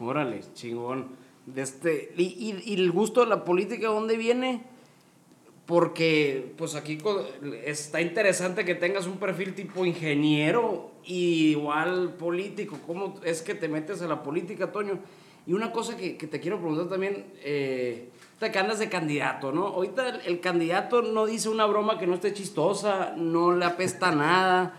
Órale, chingón. De este, y, y- y el gusto de la política, ¿dónde viene? Porque, pues aquí está interesante que tengas un perfil tipo ingeniero y igual político. ¿Cómo es que te metes a la política, Toño? Y una cosa que, que te quiero preguntar también, eh, ahorita que andas de candidato, ¿no? Ahorita el, el candidato no dice una broma que no esté chistosa, no le apesta nada,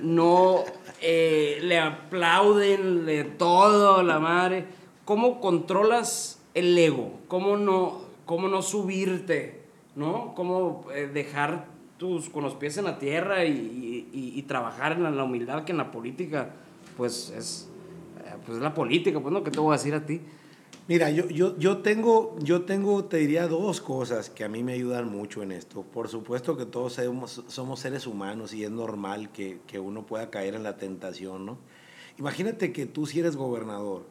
no eh, le aplauden le todo, la madre. ¿Cómo controlas el ego? ¿Cómo no, cómo no subirte? ¿No? ¿Cómo eh, dejar tus con los pies en la tierra y, y- trabajar en la, humildad que en la política, pues es, eh, pues es la política, pues no, ¿qué te voy a decir a ti? Mira, yo, yo, yo, tengo, yo tengo, te diría, dos cosas que a mí me ayudan mucho en esto. Por supuesto que todos somos, somos seres humanos y es normal que, que uno pueda caer en la tentación, ¿no? Imagínate que tú si eres gobernador,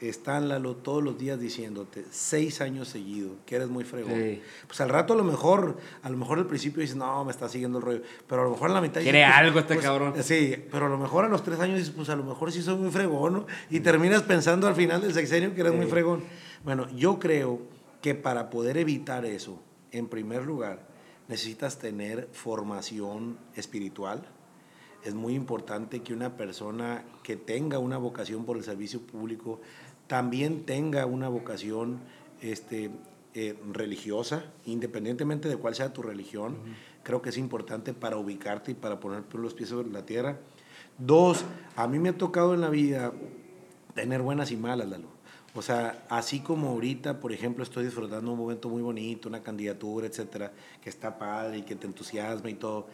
están Lalo todos los días diciéndote seis años seguidos que eres muy fregón. Sí. Pues al rato a lo mejor, a lo mejor al principio dices, no, me está siguiendo el rollo, pero a lo mejor en la mitad Quiere dices, pues, algo este cabrón. Sí, pero a lo mejor a los tres años dices, pues a lo mejor sí soy muy fregón, ¿no? Y terminas pensando al final del sexenio que eres muy fregón. Bueno, yo creo que para poder evitar eso, en primer lugar, necesitas tener formación espiritual. Es muy importante que una persona que tenga una vocación por el servicio público también tenga una vocación este, eh, religiosa, independientemente de cuál sea tu religión. Creo que es importante para ubicarte y para poner los pies sobre la tierra. Dos, a mí me ha tocado en la vida tener buenas y malas, Lalo. O sea, así como ahorita, por ejemplo, estoy disfrutando un momento muy bonito, una candidatura, etcétera, que está padre y que te entusiasma y todo,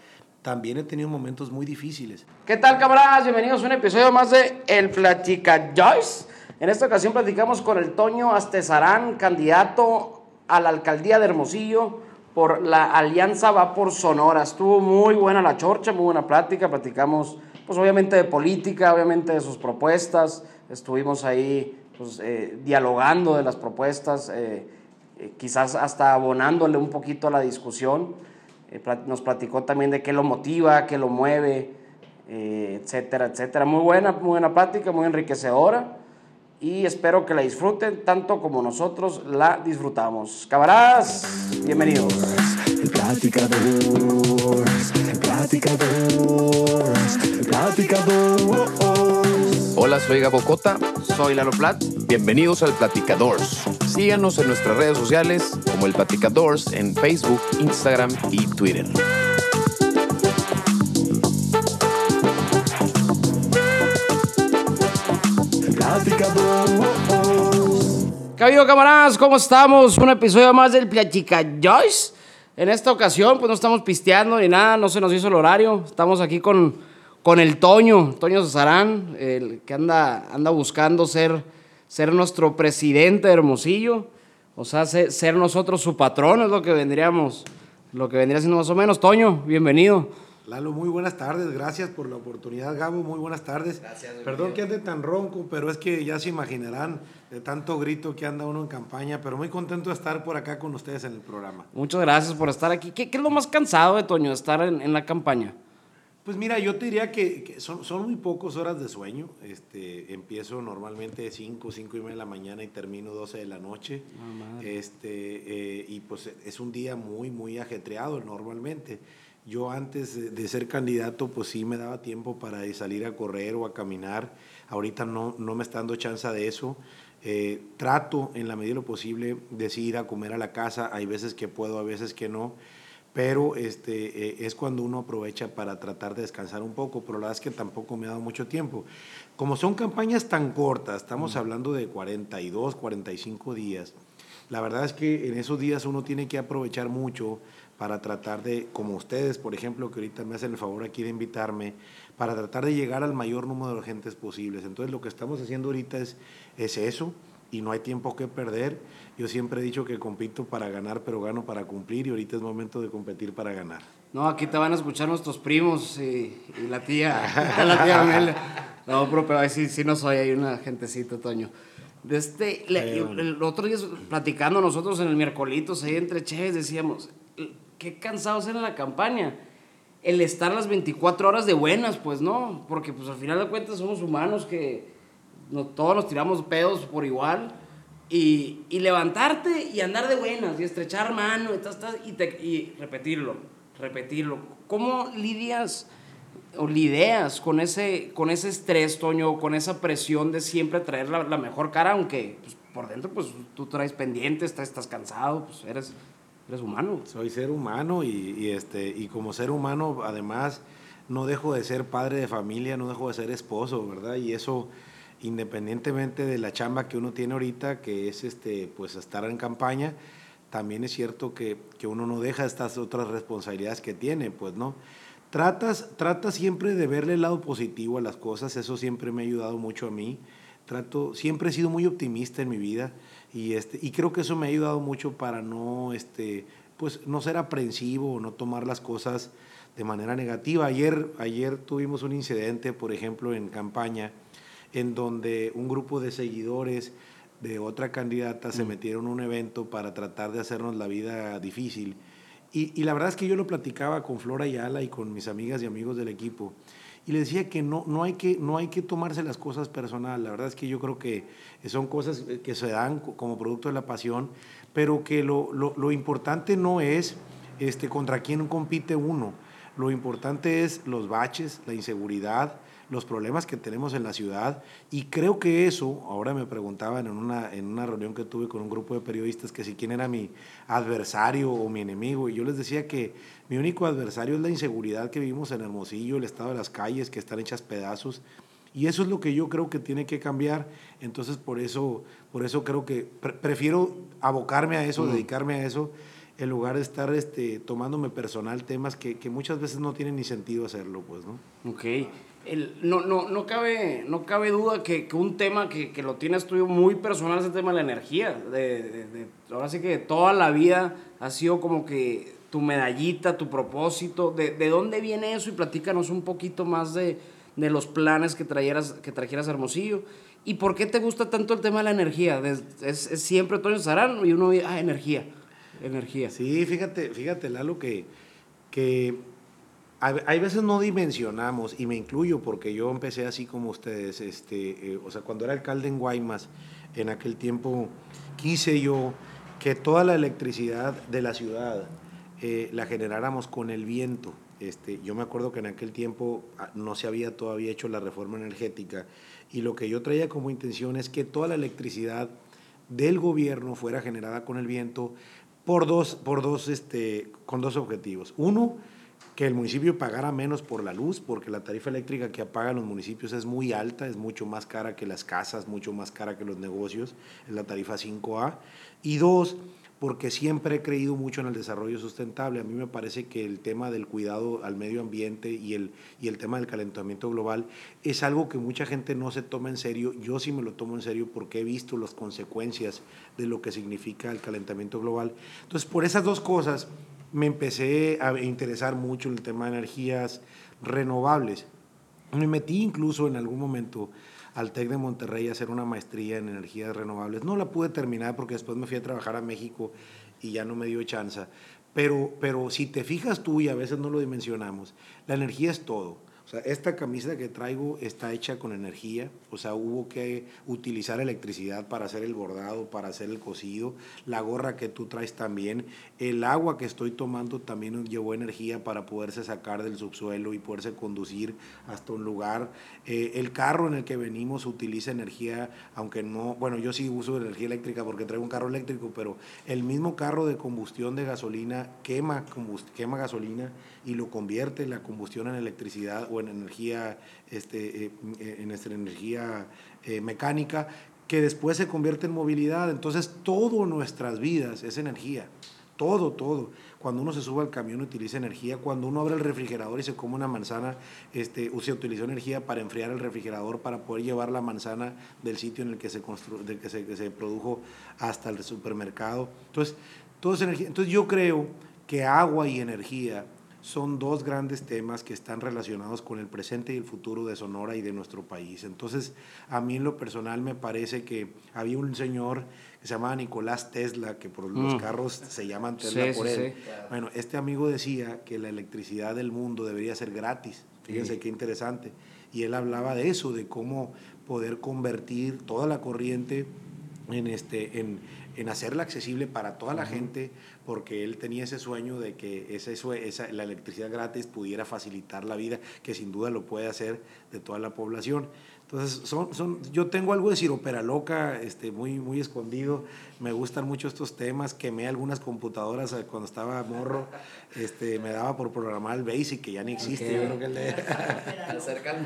también he tenido momentos muy difíciles. ¿Qué tal, camaradas? Bienvenidos a un episodio más de El Platica Joyce. En esta ocasión platicamos con el Toño Astezarán, candidato a la alcaldía de Hermosillo por la Alianza Va por Sonora. Estuvo muy buena la chorcha, muy buena plática. Platicamos, pues obviamente de política, obviamente de sus propuestas. Estuvimos ahí, pues, eh, dialogando de las propuestas, eh, eh, quizás hasta abonándole un poquito a la discusión. Eh, nos platicó también de qué lo motiva, qué lo mueve, eh, etcétera, etcétera. Muy buena, muy buena plática, muy enriquecedora. Y espero que la disfruten tanto como nosotros la disfrutamos. Camaradas, bienvenidos. El platicador, el platicador, el platicador. Hola, soy Gabo Cota. Soy Lalo Plat. Bienvenidos al Platicadores. Síganos en nuestras redes sociales como el Platicadores en Facebook, Instagram y Twitter. ¿Qué ha habido, camaradas? ¿Cómo estamos? Un episodio más del Platica Joyce. En esta ocasión, pues no estamos pisteando ni nada, no se nos hizo el horario. Estamos aquí con, con el Toño, Toño Cesarán, el que anda, anda buscando ser, ser nuestro presidente de Hermosillo. O sea, ser, nosotros su patrón es lo que vendríamos, lo que vendría siendo más o menos. Toño, bienvenido. Lalo, muy buenas tardes, gracias por la oportunidad, Gabo, muy buenas tardes. Perdón que ande tan ronco, pero es que ya se imaginarán de tanto grito que anda uno en campaña, pero muy contento de estar por acá con ustedes en el programa. Muchas gracias por estar aquí. ¿Qué, qué es lo más cansado de Toño, de estar en, en la campaña? Pues mira, yo te diría que, que son, son muy pocas horas de sueño. Este, empiezo normalmente 5, 5 y media de la mañana y termino 12 de la noche. este, eh, y pues es un día muy, muy ajetreado normalmente. Yo antes de, de ser candidato, pues sí me daba tiempo para salir a correr o a caminar. Ahorita no, no me está dando chance de eso. Eh, trato en la medida de lo posible de sí ir a comer a la casa. Hay veces que puedo, a veces que no pero este, eh, es cuando uno aprovecha para tratar de descansar un poco, pero la verdad es que tampoco me ha dado mucho tiempo. Como son campañas tan cortas, estamos hablando de 42, 45 días, la verdad es que en esos días uno tiene que aprovechar mucho para tratar de, como ustedes, por ejemplo, que ahorita me hacen el favor aquí de invitarme, para tratar de llegar al mayor número de gentes posibles. Entonces lo que estamos haciendo ahorita es, es eso, y no hay tiempo que perder. Yo siempre he dicho que compito para ganar, pero gano para cumplir y ahorita es momento de competir para ganar. No, aquí te van a escuchar nuestros primos y, y la tía, la tía Amelia. No, pero, pero sí, sí no soy, hay una gentecita, Toño. De este, le- el otro día platicando nosotros en el miércolitos ahí entre Chéves decíamos, qué cansados era la campaña. El estar las 24 horas de buenas, pues no, porque pues al final de cuentas somos humanos que no- todos nos tiramos pedos por igual. Y, y levantarte y andar de buenas y estrechar mano y, tas, y, repetirlo, repetirlo. ¿Cómo lidias o lidias con ese, con ese estrés, Toño, con esa presión de siempre traer la, la mejor cara, aunque pues, por dentro pues tú traes pendientes, estás, estás cansado, pues eres, eres humano. Soy ser humano y, y, este, y como ser humano, además, no dejo de ser padre de familia, no dejo de ser esposo, ¿verdad? Y eso, independientemente de la chamba que uno tiene ahorita, que es este, pues estar en campaña, también es cierto que, que uno no deja estas otras responsabilidades que tiene, pues, ¿no? Tratas, tratas siempre de verle el lado positivo a las cosas, eso siempre me ha ayudado mucho a mí. Trato, siempre he sido muy optimista en mi vida y, este, y creo que eso me ha ayudado mucho para no, este, pues, no ser aprensivo o no tomar las cosas de manera negativa. Ayer, ayer tuvimos un incidente, por ejemplo, en campaña, en donde un grupo de seguidores de otra candidata se metieron a un evento para tratar de hacernos la vida difícil. Y, y la verdad es que yo lo platicaba con Flora Ayala y con mis amigas y amigos del equipo. Y le decía que no, no, hay que no hay que tomarse las cosas personal. La verdad es que yo creo que son cosas que se dan co- como producto de la pasión, pero que lo, lo, lo importante no es este, contra quién compite uno. Lo importante es los baches, la inseguridad, los problemas que tenemos en la ciudad. Y creo que eso, ahora me preguntaban en una, en una reunión que tuve con un grupo de periodistas que si quién era mi adversario o mi enemigo. Y yo les decía que mi único adversario es la inseguridad que vivimos en Hermosillo, el estado de las calles que están hechas pedazos. Y eso es lo que yo creo que tiene que cambiar. Entonces, por eso, por eso creo que pre- prefiero abocarme a eso, dedicarme a eso, en lugar de estar este, tomándome personal temas que, que muchas veces no tienen ni sentido hacerlo, pues, ¿no? Ok. El- no, no, no, cabe, no cabe duda que, que un tema que, que lo tienes tú muy personal es el tema de la energía. De, de- ahora sí que toda la vida ha sido como que tu medallita, tu propósito. ¿De, de dónde viene eso? Y platícanos un poquito más de, los planes que, trajeras, que trajeras a Hermosillo. ¿Y por qué te gusta tanto el tema de la energía? Es, es siempre Toño Sarán y uno ah, energía, energía. Sí, fíjate, fíjate, Lalo, que, que hay, veces no dimensionamos, y me incluyo porque yo empecé así como ustedes, este, eh, o sea, cuando era alcalde en Guaymas, en aquel tiempo quise yo que toda la electricidad de la ciudad eh, la generáramos con el viento. Este, yo me acuerdo que en aquel tiempo ah, no se había todavía hecho la reforma energética y lo que yo traía como intención es que toda la electricidad del gobierno fuera generada con el viento por dos, por dos, este, con dos objetivos. Uno, que el municipio pagara menos por la luz, porque la tarifa eléctrica que pagan los municipios es muy alta, es mucho más cara que las casas, mucho más cara que los negocios, es la tarifa 5A. Y dos, porque siempre he creído mucho en el desarrollo sustentable. A mí me parece que el tema del cuidado al medio ambiente y el, y el tema del calentamiento global es algo que mucha gente no se toma en serio. Yo sí me lo tomo en serio porque he visto las consecuencias de lo que significa el calentamiento global. Entonces, por esas dos cosas me empecé a interesar mucho en el tema de energías renovables. Me metí incluso en algún momento al TEC de Monterrey a hacer una maestría en energías renovables. No la pude terminar porque después me fui a trabajar a México y ya no me dio chance. Pero, pero si te fijas tú, y a veces no lo dimensionamos, la energía es todo. Esta camisa que traigo está hecha con energía, o sea, hubo que utilizar electricidad para hacer el bordado, para hacer el cosido, la gorra que tú traes también, el agua que estoy tomando también llevó energía para poderse sacar del subsuelo y poderse conducir hasta un lugar. Eh, el carro en el que venimos utiliza energía, aunque no, bueno, yo sí uso energía eléctrica porque traigo un carro eléctrico, pero el mismo carro de combustión de gasolina quema, quema gasolina y lo convierte la combustión en electricidad o en energía, este, eh, en esta energía eh, mecánica, que después se convierte en movilidad. Entonces, todo nuestras vidas es energía. Todo, todo. Cuando uno se sube al camión utiliza energía. Cuando uno abre el refrigerador y se come una manzana, este, se utilizó energía para enfriar el refrigerador para poder llevar la manzana del sitio en el que se, constru del que se, se produjo hasta el supermercado. Entonces, todo. Entonces, yo creo que agua y energía son dos grandes temas que están relacionados con el presente y el futuro de Sonora y de nuestro país. Entonces, a mí en lo personal me parece que había un señor que se llamaba Nicolás Tesla, que por los Mm. carros se llaman Tesla Sí, por sí, él. sí. Bueno, este amigo decía que la electricidad del mundo debería ser gratis. Fíjense qué interesante. y él hablaba de eso, de cómo poder convertir toda la corriente en, este, en, en hacerla accesible para toda la gente, porque él tenía ese sueño de que ese, esa, la electricidad gratis pudiera facilitar la vida, que sin duda lo puede hacer de toda la población. Entonces, son, son, yo tengo algo de ciropera loca, este, muy, muy escondido. Me gustan mucho estos temas. Quemé algunas computadoras eh, cuando estaba morro. Este, me daba por programar el Basic, que ya ni existe. Yo creo que le...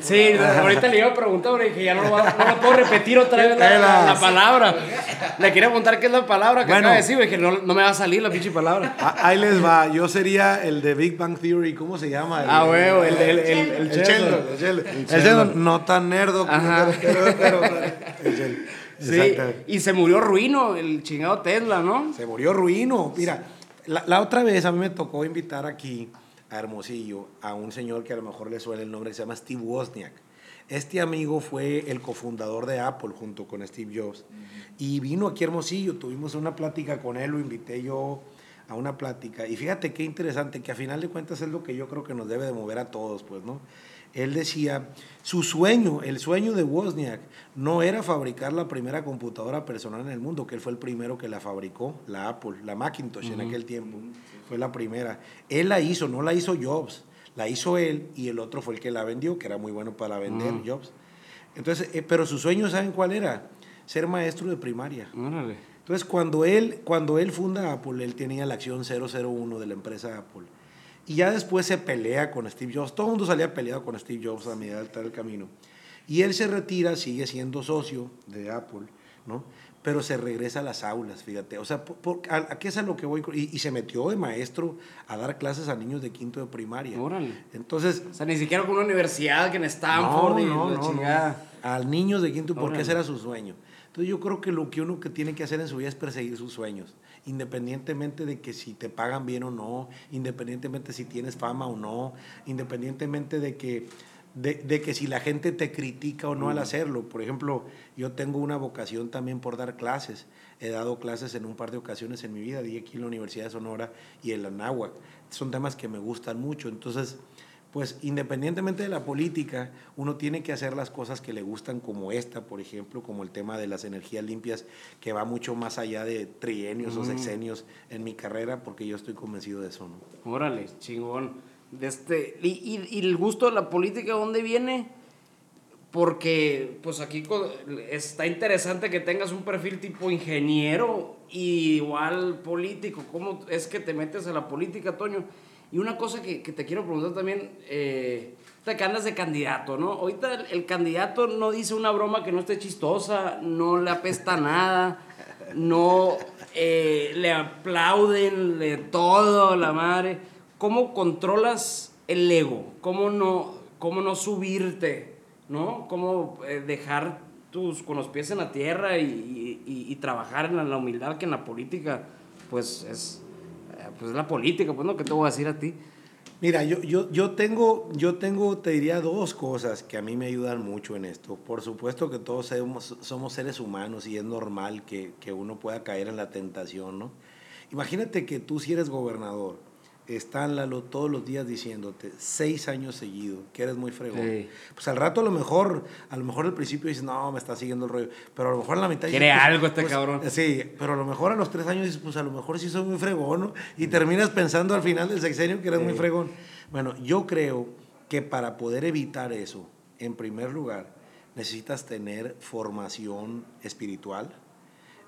Sí, ahorita le iba a preguntar, pero dije, ya no lo, va, no lo puedo repetir otra vez la, la, palabra. Le quería preguntar qué es la palabra que bueno, acaba de decir, dije, no, no, me va a salir la pinche palabra. Ah, ahí les va. Yo sería el de Big Bang Theory. ¿Cómo se llama? El, ah, huevo, el, el, el, el, el, el, no tan nerdo Ajá. Pero, sí, y se murió Ruino, el chingado Tesla, ¿no? Se murió Ruino. Mira, la, la, otra vez a mí me tocó invitar aquí a Hermosillo a un señor que a lo mejor le suena el nombre, que se llama Steve Wozniak. Este amigo fue el cofundador de Apple junto con Steve Jobs. Y vino aquí a Hermosillo, tuvimos una plática con él, lo invité yo a una plática. Y fíjate qué interesante, que a final de cuentas es lo que yo creo que nos debe de mover a todos, pues, ¿no? él decía, su sueño, el sueño de Wozniak, no era fabricar la primera computadora personal en el mundo, que él fue el primero que la fabricó, la Apple, la Macintosh en aquel tiempo, fue la primera. Él la hizo, no la hizo Jobs, la hizo él y el otro fue el que la vendió, que era muy bueno para vender, Jobs. Entonces, eh, pero su sueño, ¿saben cuál era? Ser maestro de primaria. Entonces, cuando él, cuando él funda Apple, él tenía la acción 001 de la empresa Apple y ya después se pelea con Steve Jobs. Todo el mundo salía peleado con Steve Jobs a medida del camino. Y él se retira, sigue siendo socio de Apple, ¿no? Pero se regresa a las aulas, fíjate. O sea, a, qué es a lo que voy? Y, se metió de maestro a dar clases a niños de quinto de primaria. Órale. Entonces... O sea, ni siquiera con una universidad que en Stanford no, no, no, A niños de quinto, porque ese era su sueño. Entonces yo creo que lo que uno que tiene que hacer en su vida es perseguir sus sueños independientemente de que si te pagan bien o no, independientemente si tienes fama o no, independientemente de que, de, que si la gente te critica o no al hacerlo. Por ejemplo, yo tengo una vocación también por dar clases. He dado clases en un par de ocasiones en mi vida, di aquí en la Universidad de Sonora y en la Náhuac. Son temas que me gustan mucho. Entonces, pues independientemente de la política, uno tiene que hacer las cosas que le gustan como esta, por ejemplo, como el tema de las energías limpias, que va mucho más allá de trienios o sexenios en mi carrera, porque yo estoy convencido de eso. ¿no? Órale, chingón. De este, y, y, el gusto de la política, ¿dónde viene? Porque, pues aquí está interesante que tengas un perfil tipo ingeniero y igual político. ¿Cómo es que te metes a la política, Toño? Y una cosa que, que te quiero preguntar también, eh, que andas de candidato, ¿no? Ahorita el, candidato no dice una broma que no esté chistosa, no le apesta nada, no eh, le aplauden le todo, la madre. ¿Cómo controlas el ego? ¿Cómo no, cómo no subirte? ¿No? ¿Cómo eh, dejar tus, con los pies en la tierra y, y, trabajar en la, la humildad que en la política, pues es pues es la política, pues no, ¿qué te voy a decir a ti? Mira, yo, yo, yo, tengo, yo tengo, te diría, dos cosas que a mí me ayudan mucho en esto. Por supuesto que todos somos, somos seres humanos y es normal que, que uno pueda caer en la tentación, ¿no? Imagínate que tú si eres gobernador están Lalo todos los días diciéndote seis años seguidos que eres muy fregón. Pues al rato a lo mejor, a lo mejor al principio dices, no, me está siguiendo el rollo. Pero a lo mejor en la mitad. Quiere pues, algo este pues, cabrón. Sí, pero a lo mejor a los tres años dices, pues a lo mejor sí soy muy fregón, ¿no? Y terminas pensando al final del sexenio que eres muy fregón. Bueno, yo creo que para poder evitar eso, en primer lugar, necesitas tener formación espiritual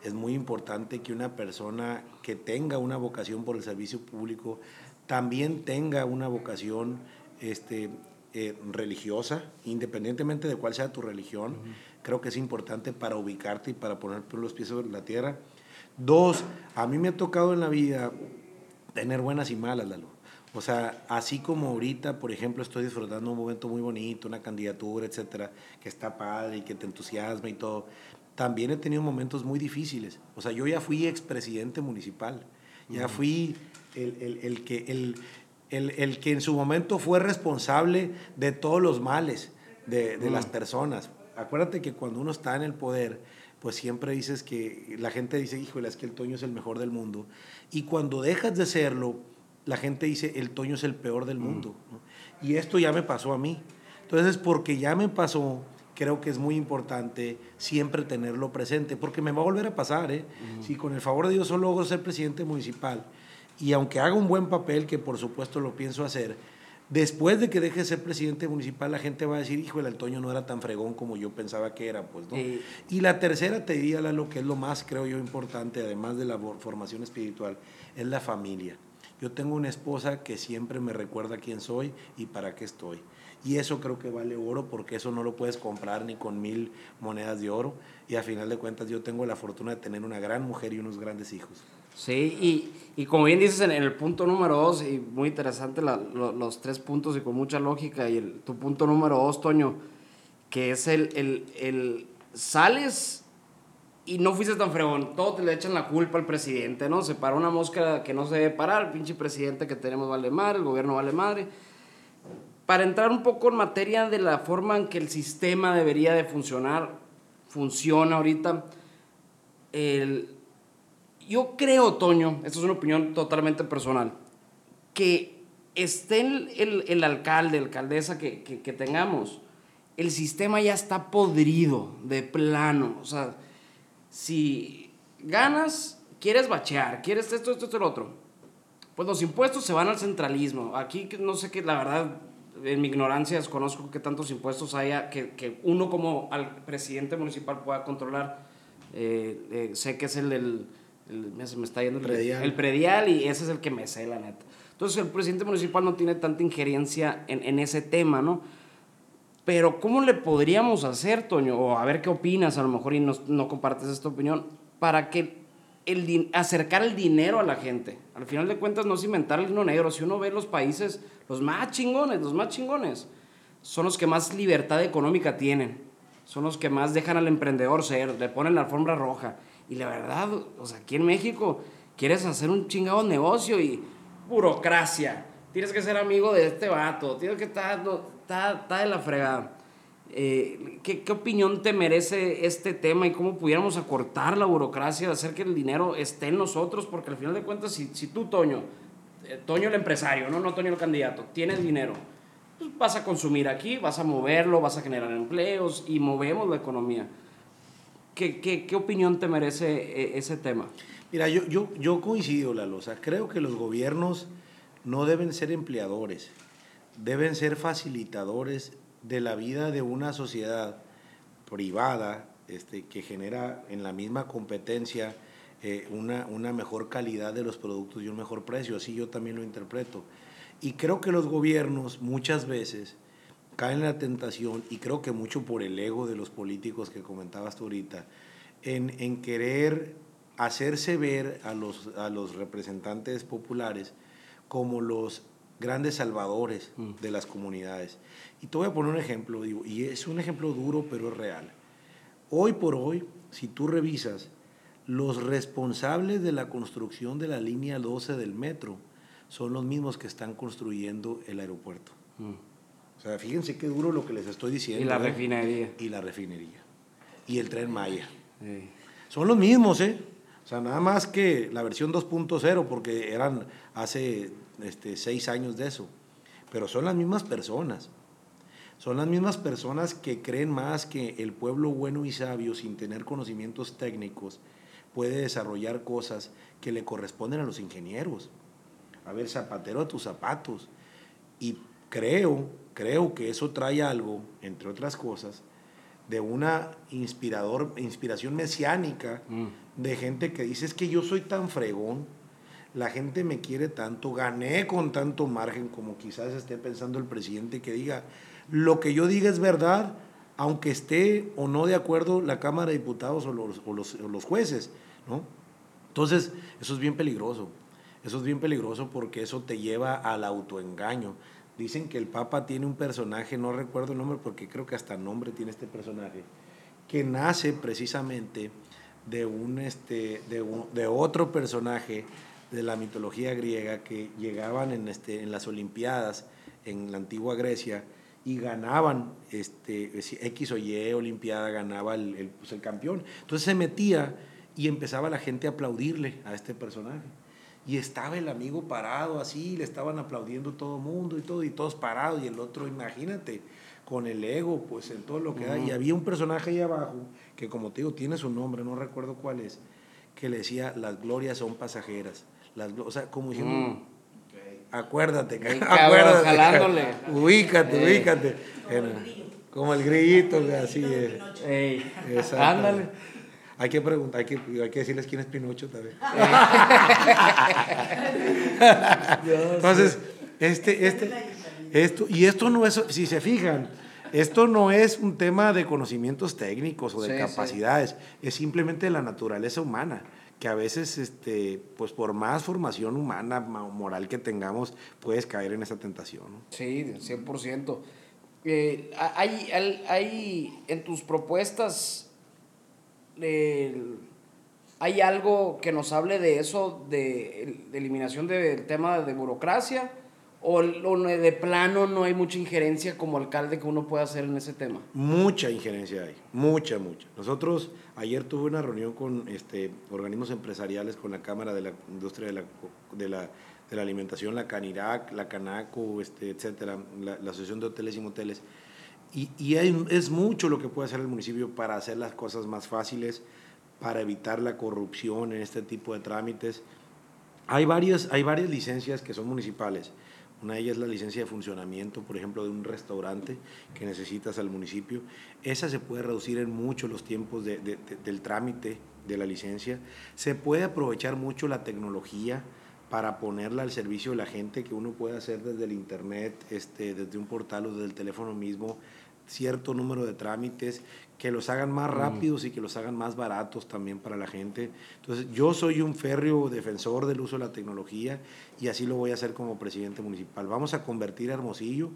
es muy importante que una persona que tenga una vocación por el servicio público también tenga una vocación este, eh, religiosa, independientemente de cuál sea tu religión. Creo que es importante para ubicarte y para poner los pies sobre la tierra. Dos, a mí me ha tocado en la vida tener buenas y malas, Lalo. O sea, así como ahorita, por ejemplo, estoy disfrutando un momento muy bonito, una candidatura, etcétera, que está padre y que te entusiasma y todo, también he tenido momentos muy difíciles. O sea, yo ya fui expresidente municipal, ya fui el, que, el, que en su momento fue responsable de todos los males de, las mm. personas. Acuérdate que cuando uno está en el poder, pues siempre dices que la gente dice, híjole, es que el Toño es el mejor del mundo. Y cuando dejas de serlo, la gente dice, el Toño es el peor del mm. mundo. Y esto ya me pasó a mí. Entonces, porque ya me pasó, creo que es muy importante siempre tenerlo presente, porque me va a volver a pasar, ¿eh? Si con el favor de Dios solo logro ser presidente municipal, y aunque haga un buen papel, que por supuesto lo pienso hacer, después de que deje de ser presidente municipal, la gente va a decir, hijo, el Toño no era tan fregón como yo pensaba que era, pues, ¿no? Sí. Y la tercera te diría, lo que es lo más, creo yo, importante, además de la formación espiritual, es la familia. Yo tengo una esposa que siempre me recuerda quién soy y para qué estoy. Y eso creo que vale oro porque eso no lo puedes comprar ni con mil monedas de oro. Y a final de cuentas yo tengo la fortuna de tener una gran mujer y unos grandes hijos. Sí, y, y como bien dices en, el punto número dos, y muy interesante la- lo- los tres puntos y con mucha lógica, y el, tu punto número dos, Toño, que es el, el, el sales y no fuiste tan fregón, todo te le echan la culpa al presidente, ¿no? Se paró una mosca que no se debe parar, pinche presidente que tenemos vale madre, el gobierno vale madre. Para entrar un poco en materia de la forma en que el sistema debería de funcionar, funciona ahorita, el, yo creo, Toño, esto es una opinión totalmente personal, que esté el, el, el alcalde, alcaldesa que, que, que tengamos, el sistema ya está podrido de plano. O sea, si ganas, quieres bachear, quieres esto, esto, esto, lo otro, pues los impuestos se van al centralismo. Aquí no sé qué, la verdad, en mi ignorancia desconozco qué tantos impuestos haya que, que uno como al presidente municipal pueda controlar. Eh, eh, sé que es el del... el- me- se me está yendo el Predial. el predial y ese es el que me sé, la neta. Entonces el presidente municipal no tiene tanta injerencia en, en ese tema, ¿no? Pero ¿cómo le podríamos hacer, Toño? O a ver qué opinas, a lo mejor y no, no compartes esta opinión, para que el acercar el dinero a la gente. Al final de cuentas no es inventar el hino negro. Si uno ve los países, los más chingones, los más chingones, son los que más libertad económica tienen. Son los que más dejan al emprendedor ser, le ponen la alfombra roja. Y la verdad, o sea, aquí en México quieres hacer un chingado negocio y burocracia. Tienes que ser amigo de este vato, tienes que estar, no, está, está de la fregada. Eh, ¿qué, ¿Qué opinión te merece este tema y cómo pudiéramos acortar la burocracia hacer que el dinero esté en nosotros? Porque al final de cuentas, si, si tú, Toño, eh, Toño el empresario, no, no Toño el candidato, tienes dinero, pues vas a consumir aquí, vas a moverlo, vas a generar empleos y movemos la economía. ¿Qué, qué, qué opinión te merece eh, ese tema? Mira, yo, yo, yo coincido, Lalo. O creo que los gobiernos no deben ser empleadores, deben ser facilitadores de la vida de una sociedad privada este, que genera en la misma competencia eh, una, una mejor calidad de los productos y un mejor precio. Así yo también lo interpreto. Y creo que los gobiernos muchas veces caen en la tentación, y creo que mucho por el ego de los políticos que comentabas tú ahorita, en, en querer hacerse ver a los, a los representantes populares como los grandes salvadores de las comunidades. Y te voy a poner un ejemplo, digo, y es un ejemplo duro, pero es real. Hoy por hoy, si tú revisas, los responsables de la construcción de la línea 12 del metro son los mismos que están construyendo el aeropuerto. O sea, fíjense qué duro lo que les estoy diciendo. Y la refinería. Y la refinería. Y el tren Maya. Sí. Son los mismos, ¿eh? O sea, nada más que la versión 2.0, porque eran hace este, seis años de eso. Pero son las mismas personas. Son las mismas personas que creen más que el pueblo bueno y sabio, sin tener conocimientos técnicos, puede desarrollar cosas que le corresponden a los ingenieros. A ver, zapatero a tus zapatos. Y creo, creo que eso trae algo, entre otras cosas, de una inspirador, inspiración mesiánica de gente que dice es que yo soy tan fregón, la gente me quiere tanto, gané con tanto margen como quizás esté pensando el presidente que diga, lo que yo diga es verdad, aunque esté o no de acuerdo la Cámara de Diputados o los, o los, o los jueces, ¿no? Entonces, eso es bien peligroso. Eso es bien peligroso porque eso te lleva al autoengaño. Dicen que el Papa tiene un personaje, no recuerdo el nombre porque creo que hasta nombre tiene este personaje, que nace precisamente de, un, este, de, un- de otro personaje de la mitología griega que llegaban en, este, en las Olimpiadas en la antigua Grecia y ganaban este, X o Y Olimpiada, ganaba el, el, pues, el campeón. Entonces se metía y empezaba la gente a aplaudirle a este personaje. Y estaba el amigo parado así, le estaban aplaudiendo todo el mundo y todo, y todos parados, y el otro, imagínate, con el ego, pues en todo lo que da. Y había un personaje ahí abajo, que como te digo, tiene su nombre, no recuerdo cuál es, que le decía, las glorias son pasajeras. Las, glo-", o sea, como diciendo, Mm. acuérdate, cabrón, acuérdate, jalándole. ubícate, Eh. ubícate. Como el grillito, güey, así es. Ándale. Hay que preguntar, hay que, hay que decirles quién es Pinocho también. Entonces, este, este, esto, y esto no es, si se fijan, esto no es un tema de conocimientos técnicos o de Sí, sí. capacidades, es simplemente la naturaleza humana, que a veces, este, pues por más formación humana, ma- moral que tengamos, puedes caer en esa tentación. ¿no? Sí, 100%. Eh, hay, hay, hay en tus propuestas, ¿hay algo que nos hable de eso, de, eliminación del tema de burocracia? ¿O, o de plano no hay mucha injerencia como alcalde que uno pueda hacer en ese tema? Mucha injerencia hay, mucha, mucha. Nosotros ayer tuve una reunión con este, organismos empresariales, con la Cámara de la Industria de la, de la, de la Alimentación, la Canirac, la Canaco, este, etcétera, la, la Asociación de Hoteles y Moteles. Y, y es mucho lo que puede hacer el municipio para hacer las cosas más fáciles, para evitar la corrupción en este tipo de trámites. Hay varias, hay varias licencias que son municipales. Una de ellas es la licencia de funcionamiento, por ejemplo, de un restaurante que necesitas al municipio. Esa se puede reducir en mucho los tiempos de- del trámite de la licencia. Se puede aprovechar mucho la tecnología para ponerla al servicio de la gente, que uno puede hacer desde el internet, este, desde un portal o desde el teléfono mismo, cierto número de trámites que los hagan más rápidos y que los hagan más baratos también para la gente. Entonces, yo soy un férreo defensor del uso de la tecnología y así lo voy a hacer como presidente municipal. Vamos a convertir a Hermosillo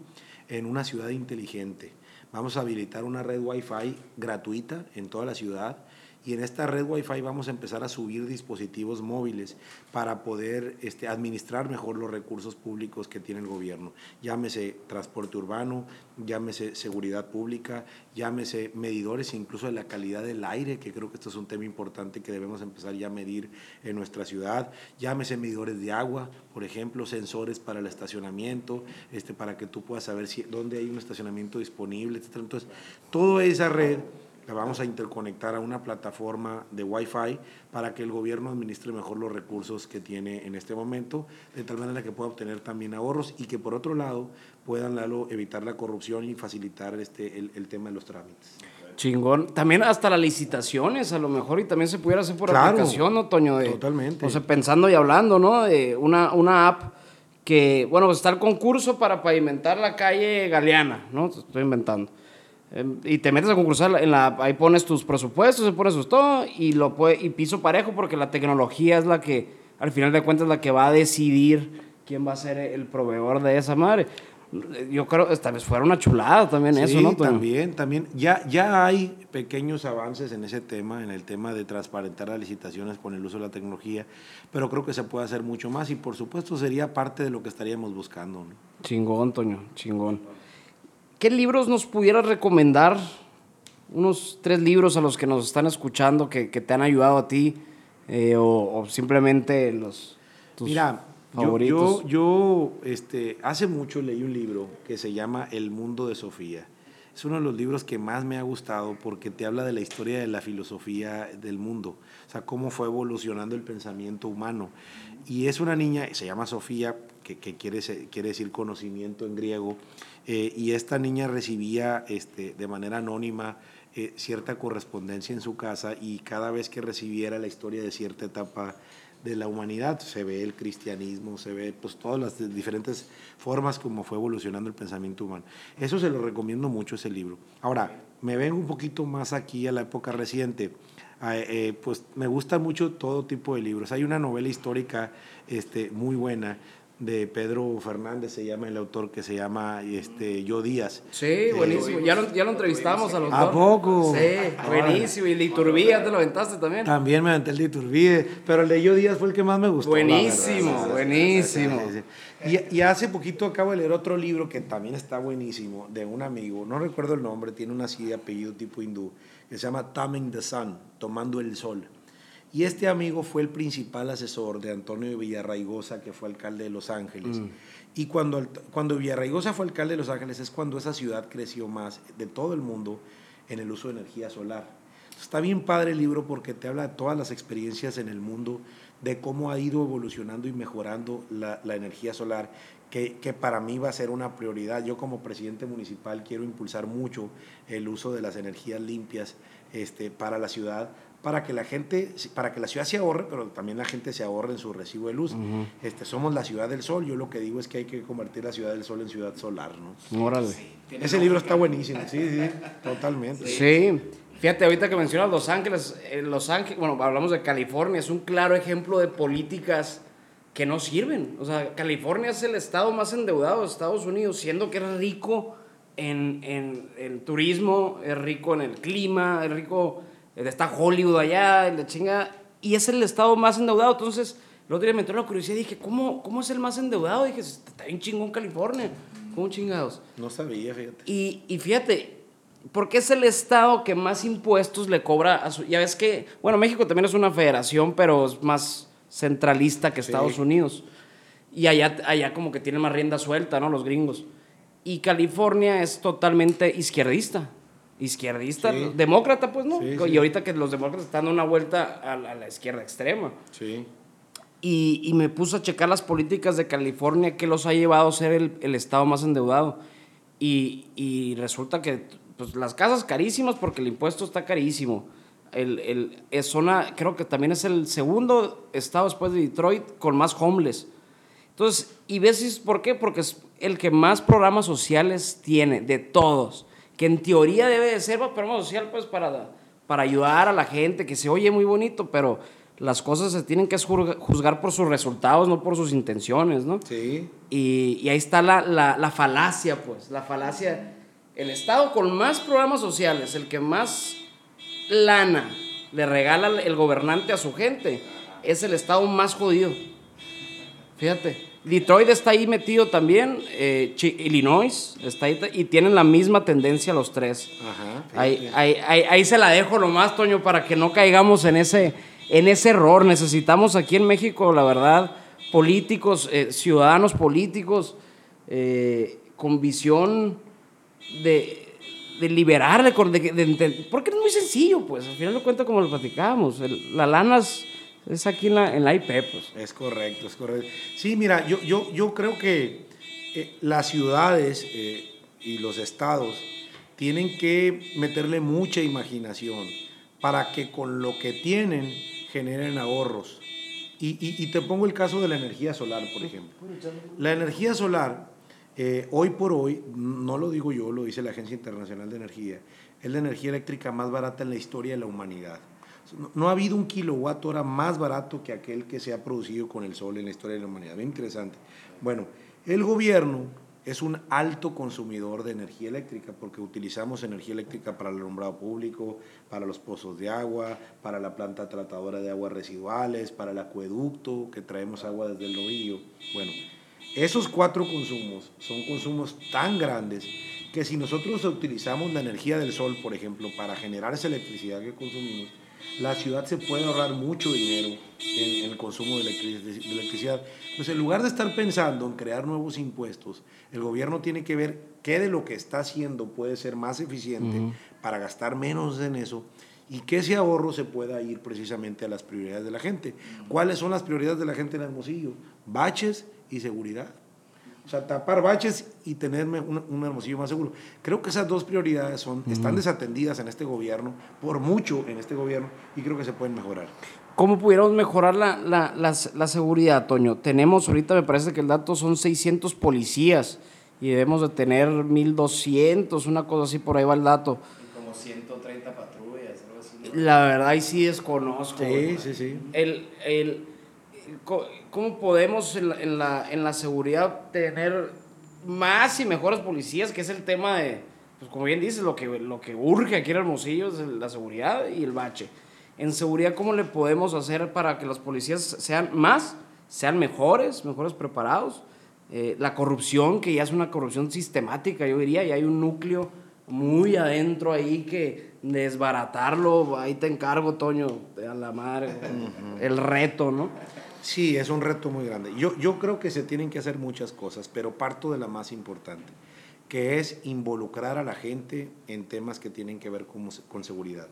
en una ciudad inteligente. Vamos a habilitar una red Wi-Fi gratuita en toda la ciudad y en esta red Wi-Fi vamos a empezar a subir dispositivos móviles para poder este, administrar mejor los recursos públicos que tiene el gobierno. Llámese transporte urbano, llámese seguridad pública, llámese medidores incluso de la calidad del aire, que creo que esto es un tema importante que debemos empezar ya a medir en nuestra ciudad, llámese medidores de agua, por ejemplo, sensores para el estacionamiento, este, para que tú puedas saber si, dónde hay un estacionamiento disponible, etc. Entonces, toda esa red la vamos a interconectar a una plataforma de Wi-Fi para que el gobierno administre mejor los recursos que tiene en este momento, de tal manera que pueda obtener también ahorros y que por otro lado puedan Lalo, evitar la corrupción y facilitar este, el, el tema de los trámites. Chingón. También hasta las licitaciones, a lo mejor, y también se pudiera hacer por Claro, aplicación, ¿no, Toño? De- totalmente. O sea, pensando y hablando, ¿no? De una, una app que, bueno, pues está el concurso para pavimentar la calle Galeana, ¿no? Estoy inventando. Em, Y te metes a concursar en la ahí pones tus presupuestos, pones tus todo y lo puede, y piso parejo porque la tecnología es la que al final de cuentas la que va a decidir quién va a ser el proveedor de esa madre. Yo creo esta vez fuera una chulada también eso, Sí, ¿no? Toño? también, también. Ya, ya hay pequeños avances en ese tema, en el tema de transparentar las licitaciones con el uso de la tecnología, pero creo que se puede hacer mucho más y por supuesto sería parte de lo que estaríamos buscando. ¿no? Chingón, Toño, chingón. ¿Qué libros nos pudieras recomendar? Unos tres libros a los que nos están escuchando que, que te han ayudado a ti eh, o, o simplemente los tus Mira, yo, favoritos. yo, yo, este, hace mucho leí un libro que se llama El mundo de Sofía. Es uno de los libros que más me ha gustado porque te habla de la historia de la filosofía del mundo, o sea, cómo fue evolucionando el pensamiento humano. Y es una niña, se llama Sofía, que, que quiere, quiere decir conocimiento en griego, eh, y esta niña recibía este, de manera anónima eh, cierta correspondencia en su casa y cada vez que recibiera la historia de cierta etapa de la humanidad. Se ve el cristianismo, se ve pues todas las diferentes formas como fue evolucionando el pensamiento humano. Eso se lo recomiendo mucho ese libro. Ahora, me vengo un poquito más aquí a la época reciente. Ah, eh, pues me gusta mucho todo tipo de libros. Hay una novela histórica este, muy buena de Pedro Fernández, se llama el autor, que se llama este, Yo Díaz. Sí, buenísimo. Ya lo, ya lo entrevistamos a los ¿A poco? Sí, buenísimo. Y el de Iturbide, ya te lo aventaste también. También me aventé el de Iturbide, pero el de Yo Díaz fue el que más me gustó. Buenísimo, buenísimo. Y, y hace poquito acabo de leer otro libro que también está buenísimo, de un amigo, no recuerdo el nombre, tiene una así de apellido tipo hindú, que se llama Taming the Sun, Tomando el Sol. Y este amigo fue el principal asesor de Antonio Villarraigosa, que fue alcalde de Los Ángeles. Y cuando, cuando Villarraigosa fue alcalde de Los Ángeles es cuando esa ciudad creció más de todo el mundo en el uso de energía solar. Está bien padre el libro porque te habla de todas las experiencias en el mundo, de cómo ha ido evolucionando y mejorando la, la energía solar, que, que para mí va a ser una prioridad. Yo como presidente municipal quiero impulsar mucho el uso de las energías limpias este, para la ciudad, para que la gente, para que la ciudad se ahorre, pero también la gente se ahorre en su recibo de luz. este, somos la ciudad del sol, yo lo que digo es que hay que convertir la ciudad del sol en ciudad solar. ¿no? Órale. Ese libro está buenísimo, sí, sí, totalmente. Sí. Fíjate, ahorita que mencionas Los Ángeles, eh, Los Ángeles, bueno, hablamos de California, es un claro ejemplo de políticas que no sirven. O sea, California es el estado más endeudado de Estados Unidos, siendo que es rico en, en, en turismo, es rico en el clima, es rico, está Hollywood allá, la chinga, y es el estado más endeudado. Entonces, el otro día me entró la curiosidad y dije, ¿cómo, ¿cómo es el más endeudado? dije, está bien chingón California. ¿Cómo chingados? No sabía, fíjate. Y, y fíjate, porque es el estado que más impuestos le cobra a su... Ya ves que, bueno, México también es una federación, pero es más centralista que Estados Sí. Unidos. Y allá, allá como que tiene más rienda suelta, ¿no? Los gringos. Y California es totalmente izquierdista. Izquierdista, Sí. demócrata, pues no. Sí, y sí. ahorita que los demócratas están dando una vuelta a la, a la izquierda extrema. Sí. Y, y me puse a checar las políticas de California que los ha llevado a ser el, el estado más endeudado. Y, y resulta que pues, las casas carísimas porque el impuesto está carísimo. El, el, es zona, creo que también es el segundo estado después de Detroit con más homeless. Entonces, y ves por qué, porque es el que más programas sociales tiene, de todos. Que en teoría debe de ser un programa social, pues, para, para ayudar a la gente, que se oye muy bonito, pero las cosas se tienen que juzga- juzgar por sus resultados, no por sus intenciones, ¿no? Sí. Y, y ahí está la, la, la falacia, pues, la falacia. El Estado con más programas sociales, el que más lana le regala el gobernante a su gente, es el Estado más jodido. Fíjate, Detroit está ahí metido también, eh, Illinois está ahí, y tienen la misma tendencia los tres. Ajá. Ahí, ahí, ahí, ahí se la dejo nomás, Toño, para que no caigamos en ese, en ese error. Necesitamos aquí en México, la verdad, políticos, eh, ciudadanos políticos eh, con visión de, de liberar, de, de, de porque es muy sencillo, pues, al final de cuentas, como lo platicábamos, la lana es, es aquí en la, en la IP, pues. Es correcto, es correcto. Sí, mira, yo, yo, yo creo que eh, las ciudades eh, y los estados tienen que meterle mucha imaginación para que con lo que tienen generen ahorros. Y, y- y te pongo el caso de la energía solar, por ejemplo. La energía solar, eh, hoy por hoy, no lo digo yo, lo dice la Agencia Internacional de Energía, es la energía eléctrica más barata en la historia de la humanidad. No, ha habido un kilowatt hora más barato que aquel que se ha producido con el sol en la historia de la humanidad. Bien interesante. Bueno, el gobierno es un alto consumidor de energía eléctrica porque utilizamos energía eléctrica para el alumbrado público, para los pozos de agua, para la planta tratadora de aguas residuales, para el acueducto que traemos agua desde el novillo. Bueno, esos cuatro consumos son consumos tan grandes que si nosotros utilizamos la energía del sol, por ejemplo, para generar esa electricidad que consumimos, la ciudad se puede ahorrar mucho dinero en, en el consumo de, electric- de electricidad. Pues en lugar de estar pensando en crear nuevos impuestos, el gobierno tiene que ver qué de lo que está haciendo puede ser más eficiente para gastar menos en eso y que ese ahorro se pueda ir precisamente a las prioridades de la gente. ¿Cuáles son las prioridades de la gente en Hermosillo? Baches y seguridad. O sea, tapar baches y tener un, un hermosillo más seguro. Creo que esas dos prioridades son, están desatendidas en este gobierno, por mucho en este gobierno, y creo que se pueden mejorar. ¿Cómo pudiéramos mejorar la, la, la, la seguridad, Toño? Tenemos, ahorita me parece que el dato son 600 policías y debemos de tener 1200, una cosa así, por ahí va el dato. Como 130 patrullas, algo así. ¿no? La verdad, ahí sí desconozco. Sí, sí, sí. El, el, ¿Cómo podemos en la, en, la, en la seguridad tener más y mejores policías? Que es el tema de, pues como bien dices, lo que, lo que urge aquí en Hermosillo es la seguridad y el bache. En seguridad, ¿cómo le podemos hacer para que los policías sean más, sean mejores, mejores preparados? Eh, la corrupción, que ya es una corrupción sistemática, yo diría, y hay un núcleo muy adentro ahí que desbaratarlo, ahí te encargo, Toño, a la madre, el reto, ¿no? Sí, es un reto muy grande. Yo, yo creo que se tienen que hacer muchas cosas, pero parto de la más importante, que es involucrar a la gente en temas que tienen que ver con, con seguridad.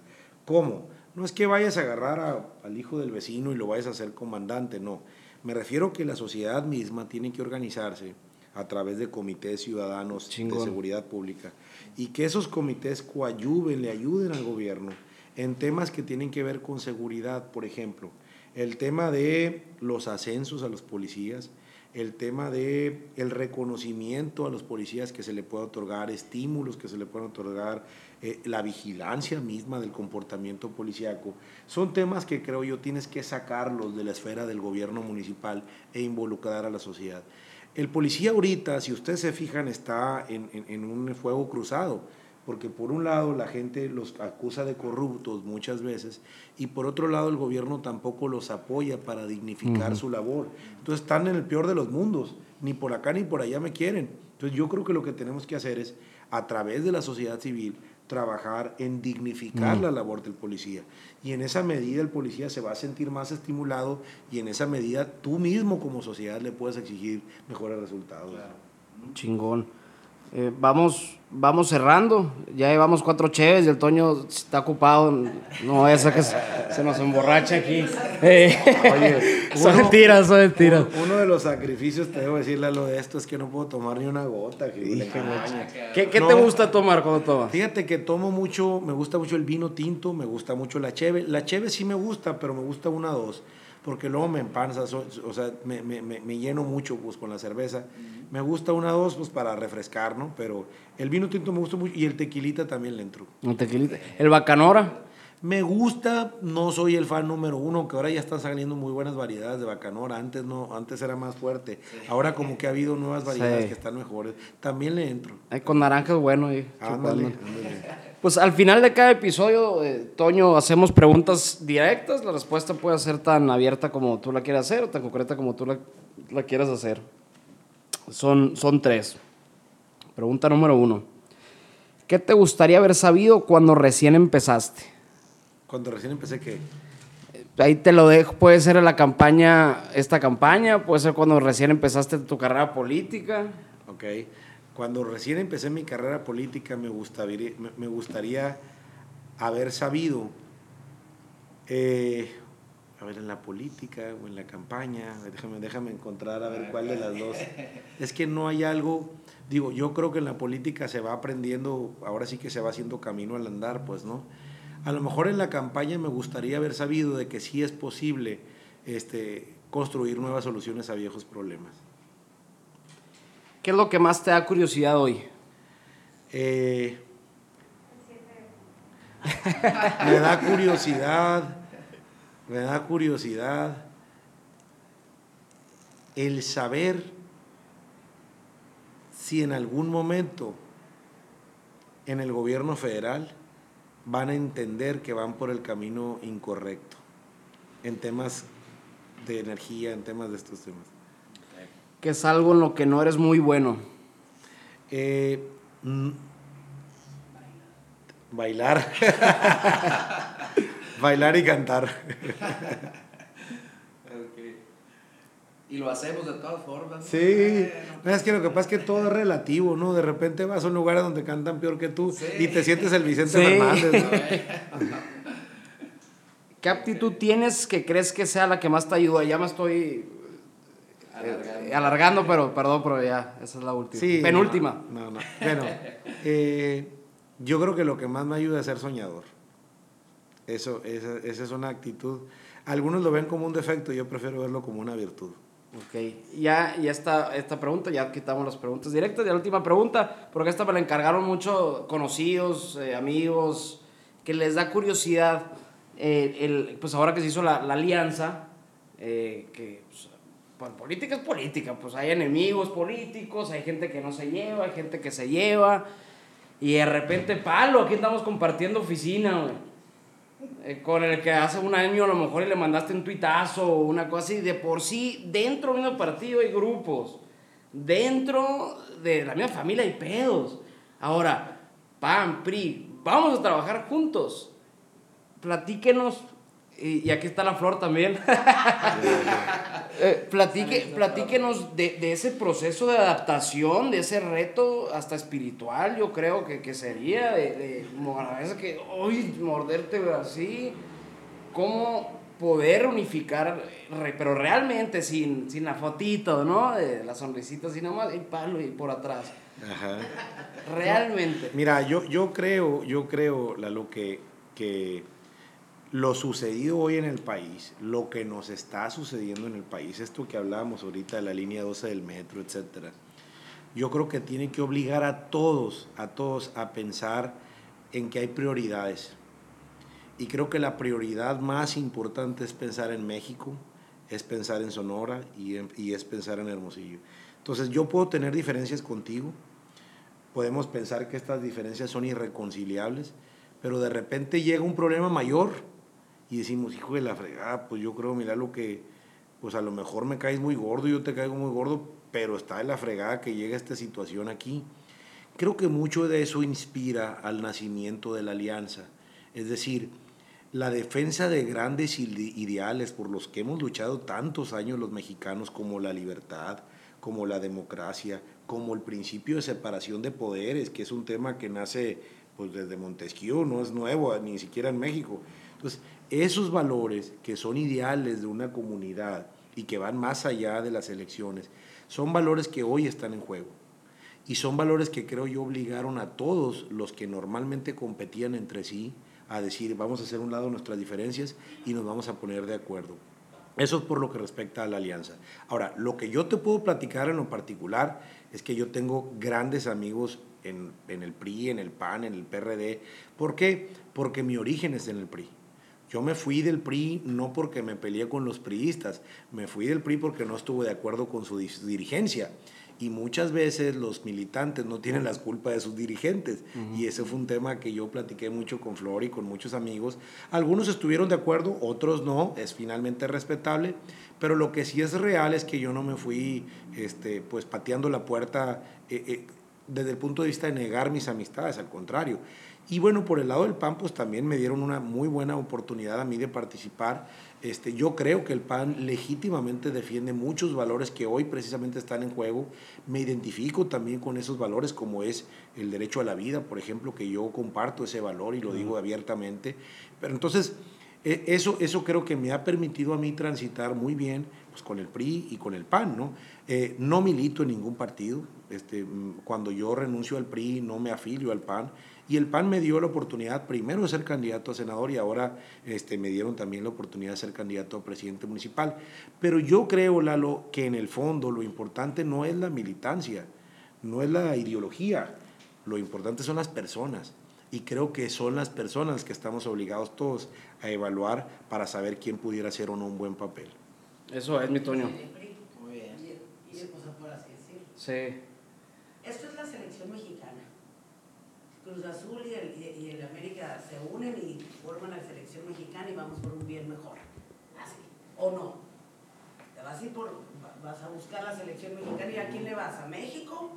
¿Cómo? No es que vayas a agarrar a- al hijo del vecino y lo vayas a hacer comandante, no. Me refiero que la sociedad misma tiene que organizarse a través de comités ciudadanos Chingón. de seguridad pública y que esos comités coadyuven, le ayuden al gobierno en temas que tienen que ver con seguridad, por ejemplo, el tema de los ascensos a los policías, el tema de el reconocimiento a los policías que se le pueda otorgar, estímulos que se le puedan otorgar, eh, la vigilancia misma del comportamiento policíaco, son temas que creo yo tienes que sacarlos de la esfera del gobierno municipal e involucrar a la sociedad. El policía ahorita, si ustedes se fijan, está en- en un fuego cruzado, porque por un lado la gente los acusa de corruptos muchas veces y por otro lado el gobierno tampoco los apoya para dignificar su labor. Entonces están en el peor de los mundos, ni por acá ni por allá me quieren. Entonces yo creo que lo que tenemos que hacer es, a través de la sociedad civil, trabajar en dignificar la labor del policía. Y en esa medida el policía se va a sentir más estimulado y en esa medida tú mismo como sociedad le puedes exigir mejores resultados. Chingón. Eh, vamos, vamos cerrando. Ya llevamos cuatro cheves y el Toño está ocupado. No vaya a ser que se, se nos emborracha aquí. Eh, son uno- mentiras, son mentiras. Uno, uno de los sacrificios, te debo decirle a lo de esto, es que no puedo tomar ni una gota. que. ¿Qué, qué No. te gusta tomar cuando tomas? Fíjate que tomo mucho, me gusta mucho el vino tinto, me gusta mucho la cheve. La cheve sí me gusta, pero me gusta una o dos, porque luego me empanza, so- o sea, me, me- me- lleno mucho pues, con la cerveza. Me gusta una o dos pues, para refrescar, ¿no? Pero el vino tinto me gusta mucho y el tequilita también le entro. Un tequilita. El bacanora. Me gusta, no soy el fan número uno, que ahora ya están saliendo muy buenas variedades de bacanora. Antes no, antes era más fuerte. Ahora como que ha habido nuevas variedades Sí. que están mejores. También le entro. Ay, con naranja es bueno. Ándale, chupando. ándale. Pues al final de cada episodio, eh, Toño, hacemos preguntas directas. La respuesta puede ser tan abierta como tú la quieras hacer o tan concreta como tú la, la quieras hacer. Son, son tres. Pregunta número uno. ¿Qué te gustaría haber sabido cuando recién empezaste? Cuando recién empecé, que Ahí te lo dejo. Puede ser en la campaña, esta campaña, puede ser cuando recién empezaste tu carrera política. Ok. Cuando recién empecé mi carrera política me gustaría, me, gustaría haber sabido, eh, a ver, en la política o en la campaña, déjame, déjame encontrar a ver cuál de las dos. Es que no hay algo, digo, yo creo que en la política se va aprendiendo, ahora sí que se va haciendo camino al andar, pues, ¿no? A lo mejor en la campaña me gustaría haber sabido de que sí es posible este, construir nuevas soluciones a viejos problemas. ¿Qué es lo que más te da curiosidad hoy? Eh, me da curiosidad, me da curiosidad el saber si en algún momento en el gobierno federal van a entender que van por el camino incorrecto en temas de energía, en temas de estos temas. ¿Qué es algo en lo que no eres muy bueno? Eh, mm, bailar. bailar y cantar. Y lo hacemos de todas formas. Sí. Es que lo que pasa es que todo es relativo, ¿no? De repente vas a un lugar donde cantan peor que tú Sí. y te sientes el Vicente Sí. Fernández. ¿no? ¿Qué aptitud tienes que crees que sea la que más te ayuda? Ya me estoy eh, Alargando. alargando, pero perdón, pero ya, esa es la última. Sí. Penúltima. No, no. Bueno, eh, yo creo que lo que más me ayuda es ser soñador. Eso, esa, esa es una actitud. Algunos lo ven como un defecto, yo prefiero verlo como una virtud. Ok, ya, ya está esta pregunta, ya quitamos las preguntas directas. Y la última pregunta, porque esta me la encargaron mucho conocidos, eh, amigos, que les da curiosidad. eh, el, pues ahora que se hizo la, la alianza, eh, que pues, pues, política es política, pues hay enemigos políticos, hay gente que no se lleva, hay gente que se lleva. Y de repente, palo, aquí estamos compartiendo oficina, güey. Eh, con el que hace un año a lo mejor y le mandaste un tuitazo o una cosa así, de por sí, dentro del mismo partido hay grupos, dentro de la misma familia hay pedos. Ahora, PAN, PRI, vamos a trabajar juntos. Platíquenos, y, y aquí está la flor también. Eh, platique, platíquenos de, de ese proceso de adaptación, de ese reto hasta espiritual, yo creo que, que sería, de, de como a veces que, hoy morderte así, cómo poder unificar, re- pero realmente sin, sin la fotito, ¿no? De la sonrisita así nomás, y palo y por atrás. Ajá. Realmente. Mira, yo, yo creo, yo creo, Lalo, que, que lo sucedido hoy en el país, lo que nos está sucediendo en el país, esto que hablábamos ahorita de la línea 12 del metro, etcétera, yo creo que tiene que obligar a todos, a todos a pensar en que hay prioridades. Y creo que la prioridad más importante es pensar en México, es pensar en Sonora y, en- y es pensar en Hermosillo. Entonces yo puedo tener diferencias contigo, podemos pensar que estas diferencias son irreconciliables, pero de repente llega un problema mayor y decimos, hijo de la fregada, pues yo creo, mira lo que, pues a lo mejor me caes muy gordo, yo te caigo muy gordo, pero está de la fregada que llega esta situación aquí. Creo que mucho de eso inspira al nacimiento de la alianza, es decir, la defensa de grandes ide- ideales por los que hemos luchado tantos años los mexicanos, como la libertad, como la democracia, como el principio de separación de poderes, que es un tema que nace pues, desde Montesquieu, no es nuevo, ni siquiera en México. Entonces, esos valores que son ideales de una comunidad y que van más allá de las elecciones, son valores que hoy están en juego. Y son valores que creo yo obligaron a todos los que normalmente competían entre sí a decir, vamos a hacer un lado nuestras diferencias y nos vamos a poner de acuerdo. Eso es por lo que respecta a la alianza. Ahora, lo que yo te puedo platicar en lo particular es que yo tengo grandes amigos en, el PRI, en el PAN, en el PRD. ¿Por qué? Porque mi origen es en el PRI. Yo me fui del PRI no porque me peleé con los priistas, me fui del PRI porque no estuve de acuerdo con su dirigencia. Y muchas veces los militantes no tienen las culpas de sus dirigentes. Y ese fue un tema que yo platiqué mucho con Flor y con muchos amigos. Algunos estuvieron de acuerdo, otros no, es finalmente respetable. Pero lo que sí es real es que yo no me fui este, pues pateando la puerta eh, eh, desde el punto de vista de negar mis amistades, al contrario. Y bueno, por el lado del PAN, pues también me dieron una muy buena oportunidad a mí de participar. Este, yo creo que el PAN legítimamente defiende muchos valores que hoy precisamente están en juego. Me identifico también con esos valores, como es el derecho a la vida, por ejemplo, que yo comparto ese valor y lo digo abiertamente. Pero entonces, eh, eso, eso creo que me ha permitido a mí transitar muy bien pues, con el PRI y con el PAN. ¿no? Eh, no milito en ningún partido. Este, mm, cuando yo renuncio al PRI, no me afilio al PAN. Y el PAN me dio la oportunidad primero de ser candidato a senador y ahora este, me dieron también la oportunidad de ser candidato a presidente municipal. Pero yo creo, Lalo, que en el fondo lo importante no es la militancia, no es la ideología, lo importante son las personas. Y creo que son las personas que estamos obligados todos a evaluar para saber quién pudiera hacer o no un buen papel. Eso es, mi Toño. Muy bien. Decirlo. Sí. Esto es la selección mexicana. Cruz Azul y el, y- el América se unen y forman la selección mexicana y vamos por un bien mejor. Así. ¿O no? ¿Te vas a ir por, va- vas a buscar la selección mexicana y a quién le vas? ¿A México?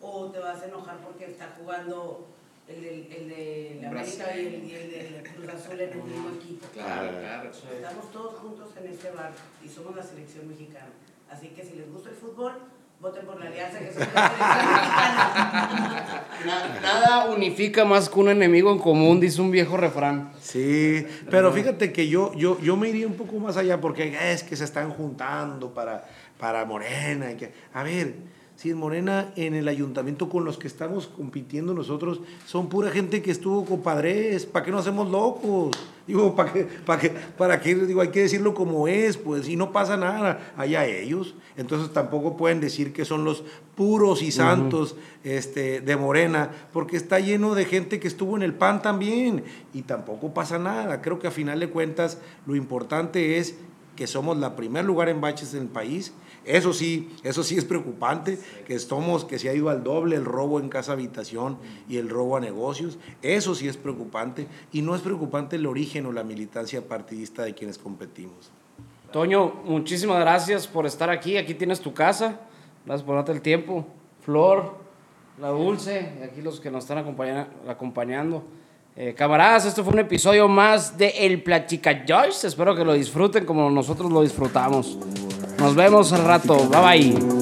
¿O te vas a enojar porque está jugando el de, el de la. América y el, y el de Cruz Azul en el mismo equipo? Claro, claro. Estamos todos juntos en este barco y somos la selección mexicana. Así que si les gusta el fútbol, voten por la alianza que somos. Na- nada unifica más que un enemigo en común, dice un viejo refrán. Sí, pero fíjate que yo, yo, yo me iría un poco más allá porque es que se están juntando para, para Morena. y que, a ver, si en Morena, en el ayuntamiento con los que estamos compitiendo nosotros, son pura gente que estuvo compadres, ¿para qué no hacemos locos? Digo, ¿para qué, para qué, para qué? Digo, hay que decirlo como es, pues, y no pasa nada, allá ellos. Entonces tampoco pueden decir que son los puros y santos este, de Morena, porque está lleno de gente que estuvo en el PAN también, y tampoco pasa nada. Creo que a final de cuentas lo importante es que somos la primer lugar en baches en el país. Eso sí, eso sí es preocupante, que somos, que se ha ido al doble el robo en casa habitación y el robo a negocios. Eso sí es preocupante. Y no es preocupante el origen o la militancia partidista de quienes competimos. Toño, muchísimas gracias por estar aquí. Aquí tienes tu casa. Gracias por darte el tiempo. Flor, la Dulce, y aquí los que nos están acompaña- acompañando. Eh, camaradas, esto fue un episodio más de El Platica. Espero que lo disfruten como nosotros lo disfrutamos. Nos vemos al rato. Bye bye.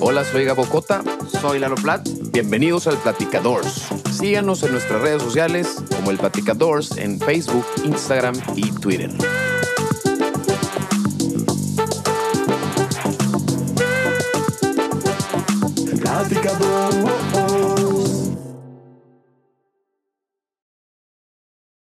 Hola, soy Gabo Cota. Soy Lalo Plat. Bienvenidos al Platicadores. Síganos en nuestras redes sociales como el Platicadores en Facebook, Instagram y Twitter. Platicadores.